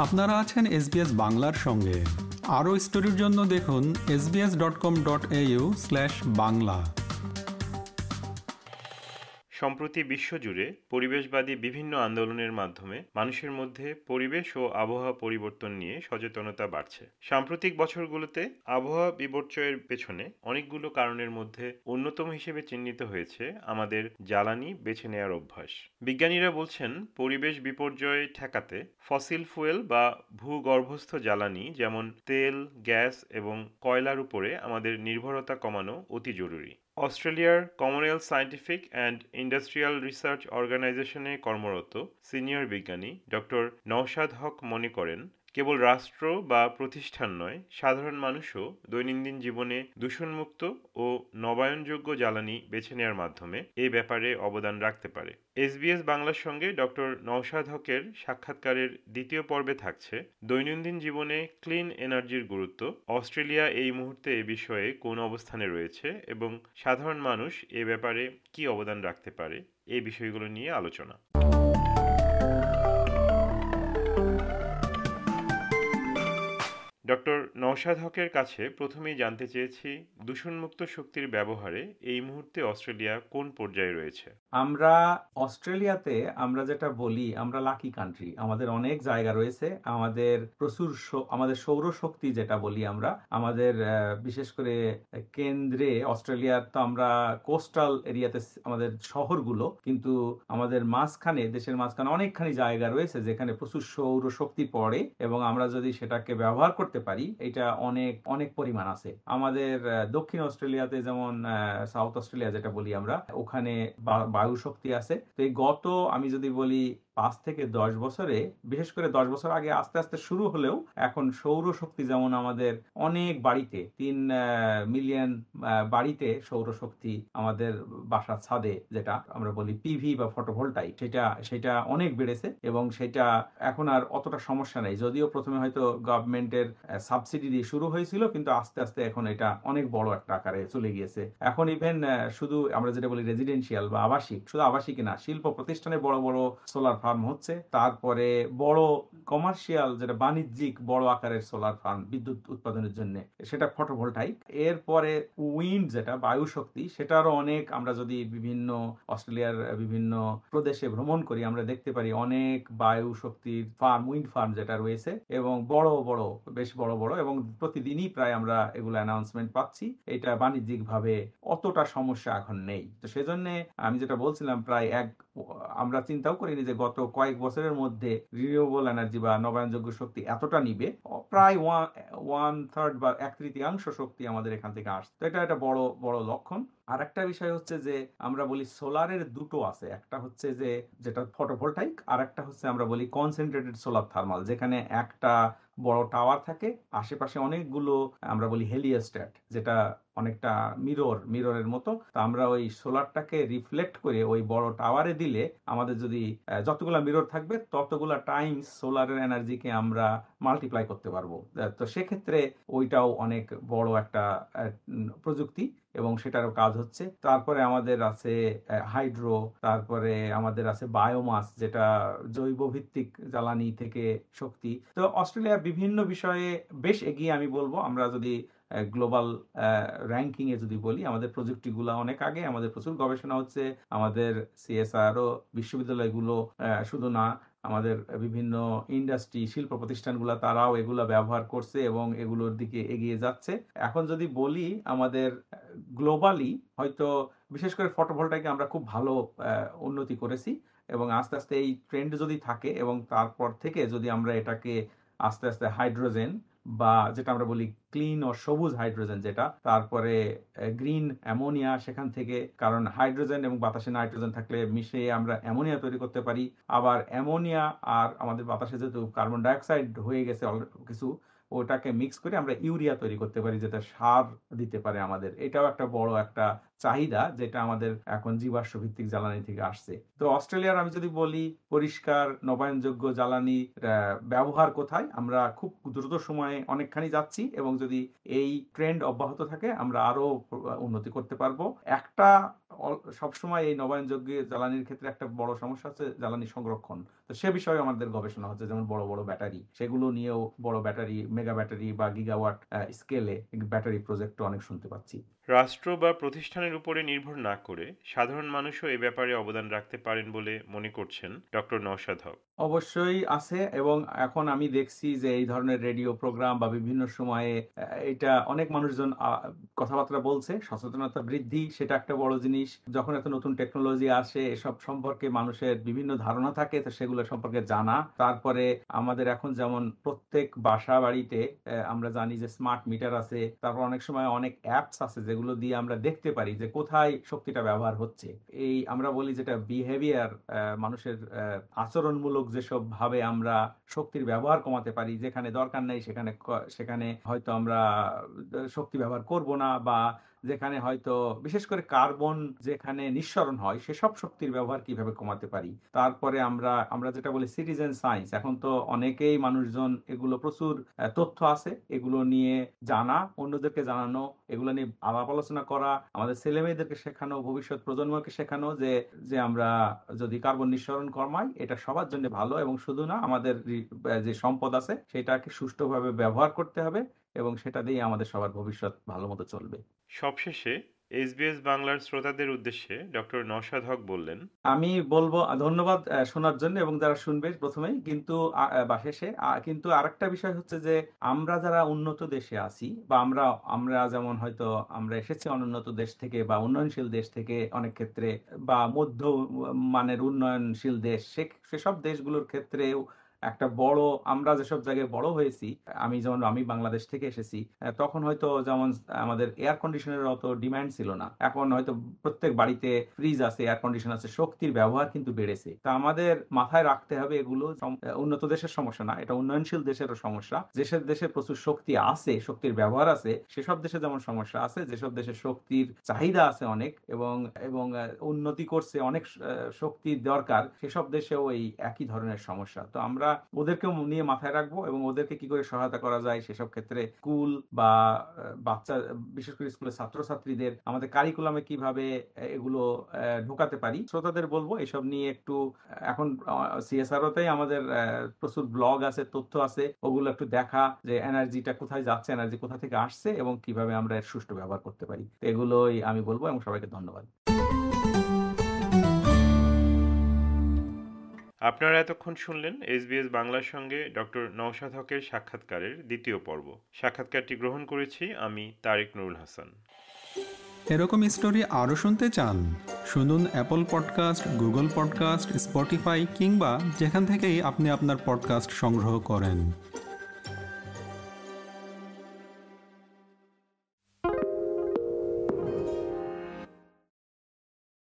আপনারা আছেন এসবিএস বাংলার সঙ্গে। আরও স্টোরির জন্য দেখুন SBS dot com dot A U slash Bangla. সম্প্রতি বিশ্বজুড়ে পরিবেশবাদী বিভিন্ন আন্দোলনের মাধ্যমে মানুষের মধ্যে পরিবেশ ও আবহাওয়া পরিবর্তন নিয়ে সচেতনতা বাড়ছে। সাম্প্রতিক বছরগুলোতে আবহাওয়া বিপর্যয়ের পেছনে অনেকগুলো কারণের মধ্যে অন্যতম হিসেবে চিহ্নিত হয়েছে আমাদের জ্বালানি বেছে নেওয়ার অভ্যাস। বিজ্ঞানীরা বলছেন, পরিবেশ বিপর্যয় ঠেকাতে ফসিল ফুয়েল বা ভূগর্ভস্থ জ্বালানি যেমন তেল, গ্যাস এবং কয়লার উপরে আমাদের নির্ভরতা কমানো অতি জরুরি। অস্ট্রেলিয়ার Commonwealth Scientific and Industrial Research অর্গানাইজেশনে কর্মরত সিনিয়র বিজ্ঞানী ডক্টর নওশাদ হক মনে করেন কেবল রাষ্ট্র বা প্রতিষ্ঠান নয়, সাধারণ মানুষও দৈনন্দিন জীবনে দূষণমুক্ত ও নবায়নযোগ্য জ্বালানি বেছে নেওয়ার মাধ্যমে এ ব্যাপারে অবদান রাখতে পারে। এসবিএস বাংলার সঙ্গে ডক্টর নওশাদ হকের সাক্ষাৎকারের দ্বিতীয় পর্বে থাকছে, দৈনন্দিন জীবনে ক্লিন এনার্জির গুরুত্ব। অস্ট্রেলিয়া এই মুহূর্তে এ বিষয়ে কোন অবস্থানে রয়েছে এবং সাধারণ মানুষ এ ব্যাপারে কি অবদান রাখতে পারে এই বিষয়গুলো নিয়ে আলোচনা। নওশাদ হকের কাছে প্রথমেই জানতে চেয়েছি দূষণমুক্ত শক্তির ব্যবহারে এই মুহূর্তে অস্ট্রেলিয়া কোন পর্যায়ে রয়েছে। আমরা অস্ট্রেলিয়াতে আমরা যেটা বলি, আমরা লাকি কান্ট্রি আমাদের অনেক জায়গা রয়েছে, আমাদের প্রচুর আমাদের সৌরশক্তি যেটা বলি আমরা, আমাদের বিশেষ করে কেন্দ্রে অস্ট্রেলিয়ার তো আমরা কোস্টাল এরিয়াতে আমাদের শহরগুলো, কিন্তু আমাদের মাঝখানে, দেশের মাঝখানে অনেকখানি জায়গা রয়েছে যেখানে প্রচুর সৌরশক্তি পড়ে এবং আমরা যদি সেটাকে ব্যবহার করতে পারি এটা অনেক অনেক পরিমাণ আছে। আমাদের দক্ষিণ অস্ট্রেলিয়াতে যেমন সাউথ অস্ট্রেলিয়া যেটা বলি আমরা, ওখানে বায়ু শক্তি আছে। তো এই গত, আমি যদি বলি পাঁচ থেকে দশ বছরে, বিশেষ করে দশ বছর আগে আস্তে আস্তে শুরু হলেও এখন সৌরশক্তি যেমন আমাদের অনেক বাড়িতে, তিন মিলিয়ন বাড়িতে সৌরশক্তি আমাদের বাসার ছাদে যেটা আমরা বলি পিভি বা ফটোভোল্টাই সেটা সেটা অনেক বেড়েছে এবং সেটা এখন আর অতটা সমস্যা নেই। যদিও প্রথমে হয়তো গভর্নমেন্টের সাবসিডি দিয়ে শুরু হয়েছিল, কিন্তু আস্তে আস্তে এখন এটা অনেক বড় একটা আকারে চলে গিয়েছে। এখন ইভেন শুধু আমরা যেটা বলি রেজিডেন্সিয়াল বা আবাসিক, শুধু আবাসিক না, শিল্প প্রতিষ্ঠানে বড় বড় সোলার ফার্ম হচ্ছে। তারপরে বড় কমার্শিয়াল যেটা বাণিজ্যিক বড় আকারের সোলার ফার্ম বিদ্যুৎ উৎপাদনের জন্য, সেটা ফটোভোল্টাইক এরপরে উইন্ড যেটা বায়ু শক্তি সেটারও অনেক আমরা যদি বিভিন্ন অস্ট্রেলিয়ার বিভিন্ন প্রদেশে ভ্রমণ করি, আমরা দেখতে পারি অনেক বায়ু শক্তির ফার্ম উইন্ড ফার্ম যেটা রয়েছে এবং বড় বড়, বেশ বড় বড় এবং প্রতিদিনই প্রায় আমরা এগুলো অ্যানাউন্সমেন্ট পাচ্ছি। এটা বাণিজ্যিক ভাবে অতটা সমস্যা এখন নেই। তো সেজন্য আমি যেটা বলছিলাম, প্রায় এক আমরা চিন্তাও করিনি যে গত কয়েক বছরের মধ্যে রিনিউয়েবল এনার্জি বা নবায়নযোগ্য শক্তি এতটা নিবে। প্রায় ওয়ান ওয়ান থার্ড বা এক তৃতীয়াংশ শক্তি আমাদের এখান থেকে আসছে। তো এটা একটা বড় বড় লক্ষণ। আর একটা বিষয় হচ্ছে যে, আমরা বলি সোলারের দুটো আছে। একটা হচ্ছে যে, যেটা ফটোভোল্টাইক আর একটা হচ্ছে আমরা বলি কনসেন্ট্রেটেড সোলার থার্মাল যেখানে একটা বড় টাওয়ার থাকে, আশেপাশে অনেকগুলো আমরা বলি হেলিওস্ট্যাট যেটা অনেকটা মিরর মিররের মতো। তো আমরা ওই সোলারটাকে রিফ্লেক্ট করে ওই বড় টাওয়ারে দিলে আমাদের যদি যতগুলো মিরর থাকবে, ততগুলো টাইমস সোলারের এনার্জিকে আমরা মাল্টিপ্লাই করতে পারব। তো সেক্ষেত্রে ওইটাও অনেক বড় একটা প্রযুক্তি এবং সেটারও কাজ হচ্ছে। তারপরে আমাদের আছে হাইড্রো তারপরে আমাদের আছে বায়োমাস যেটা জৈব ভিত্তিক জ্বালানি থেকে শক্তি। তো অস্ট্রেলিয়ার বিভিন্ন বিষয়ে বেশ এগিয়ে আমি বলব। আমরা যদি গ্লোবাল র্যাঙ্কিং এ যদি বলি, আমাদের প্রযুক্তিগুলো অনেক আগে, আমাদের প্রচুর গবেষণা হচ্ছে, আমাদের সিএসআর ও বিশ্ববিদ্যালয়গুলো শুধু না, আমাদের বিভিন্ন ইন্ডাস্ট্রি শিল্প প্রতিষ্ঠানগুলো, তারাও এগুলো ব্যবহার করছে এবং এগুলোর দিকে এগিয়ে যাচ্ছে। এখন যদি বলি, আমাদের গ্লোবালি হয়তো বিশেষ করে ফটোভোল্টাইকে আমরা খুব ভালো উন্নতি করেছি এবং আস্তে আস্তে এই ট্রেন্ড যদি থাকে এবং তারপর থেকে যদি আমরা এটাকে আস্তে আস্তে হাইড্রোজেন বা যেটা আমরা বলি ক্লিন ও সবুজ হাইড্রোজেন যেটা, তারপরে গ্রিন অ্যামোনিয়া সেখান থেকে, কারণ হাইড্রোজেন এবং বাতাসে নাইট্রোজেন থাকলে মিশিয়ে আমরা অ্যামোনিয়া তৈরি করতে পারি। আবার অ্যামোনিয়া আর আমাদের বাতাসে যেহেতু কার্বন ডাইঅক্সাইড হয়ে গেছে কিছু, ওটাকে মিক্স করে আমরা ইউরিয়া তৈরি করতে পারি, যেটা সার দিতে পারে আমাদের। এটাও একটা বড় একটা চাহিদা যেটা আমাদের এখন জীবাশ্ম ভিত্তিক জ্বালানি থেকে আসছে। তো অস্ট্রেলিয়ার আমি যদি বলি, পরিষ্কার, নবায়নযোগ্য জ্বালানি ব্যবহার কোথায়? আমরা খুব দ্রুত সময়ে অনেকখানি যাচ্ছি এবং যদি এই ট্রেন্ড অব্যাহত থাকে, আমরা আরও উন্নতি করতে পারব। একটা সবসময় এই নবায়নযোগ্য জ্বালানির ক্ষেত্রে একটা বড় সমস্যা হচ্ছে জ্বালানি সংরক্ষণ। তো সে বিষয়ে আমাদের গবেষণা হচ্ছে, যেমন বড় বড় ব্যাটারি। সেগুলো নিয়েও বড় ব্যাটারি, মেগা ব্যাটারি বা গিগাওয়াট স্কেলে ব্যাটারি প্রজেক্ট অনেক শুনতে পাচ্ছি। রাষ্ট্র বা প্রতিষ্ঠানের উপরে নির্ভর না করে সাধারণ মানুষও এ ব্যাপারে অবদান রাখতে পারেন বলে মনে করছেন ডক্টর নওশাদ হক। অবশ্যই আছে এবং এখন আমি দেখছি যে এই ধরনের রেডিও প্রোগ্রাম বা বিভিন্ন সময়ে এটা অনেক মানুষজন কথাবার্তা বলছে, সচেতনতা বৃদ্ধি সেটা একটা বড় জিনিস। যখন এত নতুন টেকনোলজি আসে, এসব সম্পর্কে মানুষের বিভিন্ন ধারণা থাকে, তো সেগুলো সম্পর্কে জানা। তারপরে আমাদের এখন যেমন প্রত্যেক বাসা বাড়িতে আমরা জানি যে স্মার্ট মিটার আছে। তারপর অনেক সময় অনেক অ্যাপস আছে যেগুলো দিয়ে আমরা দেখতে পারি যে কোথায় শক্তিটা ব্যবহার হচ্ছে। এই আমরা বলি যেটা বিহেভিয়ার মানুষের আচরণমূলক যেসব ভাবে আমরা শক্তির ব্যবহার কমাতে পারি, যেখানে দরকার নেই সেখানে সেখানে হয়তো আমরা শক্তি ব্যবহার করব না বা যেখানে হয়তো, বিশেষ করে কার্বন যেখানে নিঃসরণ হয় সেসব শক্তির ব্যবহার কীভাবে কমাতে পারি? তারপরে আমরা আমরা যেটা বলি সিটিজেন সায়েন্স এখন তো অনেকেই মানুষজন এগুলো প্রচুর তথ্য আছে, এগুলো নিয়ে জানা, অন্যদেরকে জানানো, এগুলো নিয়ে আলাপ আলোচনা করা, আমাদের ছেলে মেয়েদেরকে শেখানো, ভবিষ্যৎ প্রজন্মকে শেখানো যে যে আমরা যদি কার্বন নিঃসরণ কমাই, এটা সবার জন্য ভালো এবং শুধু না, আমাদের যে সম্পদ আছে, সেটাকে সুষ্ঠুভাবে ব্যবহার করতে হবে। এবং সেটা দিয়ে আমাদের সবার ভবিষ্যৎ ভালো মতো চলবে। সবশেষে এসবিএস বাংলার শ্রোতাদের উদ্দেশ্যে ডক্টর নওশাদ হক বললেন আমি বলব ধন্যবাদ শোনার জন্য এবং যারা শুনবে প্রথমেই কিন্তু বা শেষে কিন্তু আরেকটা বিষয় হচ্ছে যে আমরা যারা উন্নত দেশে আছি বা আমরা আমরা যেমন হয়তো আমরা এসেছি অনুন্নত দেশ থেকে বা উন্নয়নশীল দেশ থেকে অনেক ক্ষেত্রে বা মধ্য মানের উন্নয়নশীল দেশ সে সেসব দেশগুলোর ক্ষেত্রেও একটা বড়, আমরা যেসব জায়গায় বড় হয়েছি, আমি যেমন, আমি বাংলাদেশ থেকে এসেছি তখন হয়তো যেমন, আমাদের এয়ার কন্ডিশনের অত ডিমান্ড ছিল না। এখন হয়তো প্রত্যেক বাড়িতে ফ্রিজ আছে এয়ার কন্ডিশন আছে, শক্তির ব্যবহার কিন্তু বেড়েছে। তা আমাদের মাথায় রাখতে হবে এগুলো উন্নত দেশের সমস্যা না, এটা উন্নয়নশীল দেশেরও সমস্যা। যেসব দেশে প্রচুর শক্তি আছে, শক্তির ব্যবহার আছে, সেসব দেশে যেমন সমস্যা আছে, যেসব দেশে শক্তির চাহিদা আছে অনেক এবং এবং উন্নতি করছে অনেক শক্তির দরকার, সেসব দেশেও এই একই ধরনের সমস্যা। তো আমরা ওদেরকেও নিয়ে মাথায় রাখব এবং ওদেরকে কি করে সহায়তা করা যায় সেসব ক্ষেত্রে স্কুল বা বাচ্চা, বিশেষ করে স্কুলের ছাত্রছাত্রীদের আমাদের কারিকুলামে কীভাবে এগুলো ঢোকাতে পারি শ্রোতাদের বলব এসব নিয়ে একটু এখন সিএসআরওতেই আমাদের প্রচুর ব্লগ আছে, তথ্য আছে, ওগুলো একটু দেখা যে এনার্জিটা কোথায় যাচ্ছে এনার্জি কোথা থেকে আসছে এবং কীভাবে আমরা এর সুষ্ঠু ব্যবহার করতে পারি। এগুলোই আমি বলব এবং সবাইকে ধন্যবাদ। আপনারা এতক্ষণ শুনলেন এসবিএস বাংলার সঙ্গে ডক্টর নওশাদ হকের সাক্ষাৎকারের দ্বিতীয় পর্ব। সাক্ষাৎকারটি গ্রহণ করেছি আমি তারেক নুরুল হাসান। এরকম স্টোরি আরও শুনতে চান, শুনুন Apple Podcast Google Podcast Spotify কিংবা যেখান থেকেই আপনি আপনার পডকাস্ট সংগ্রহ করেন।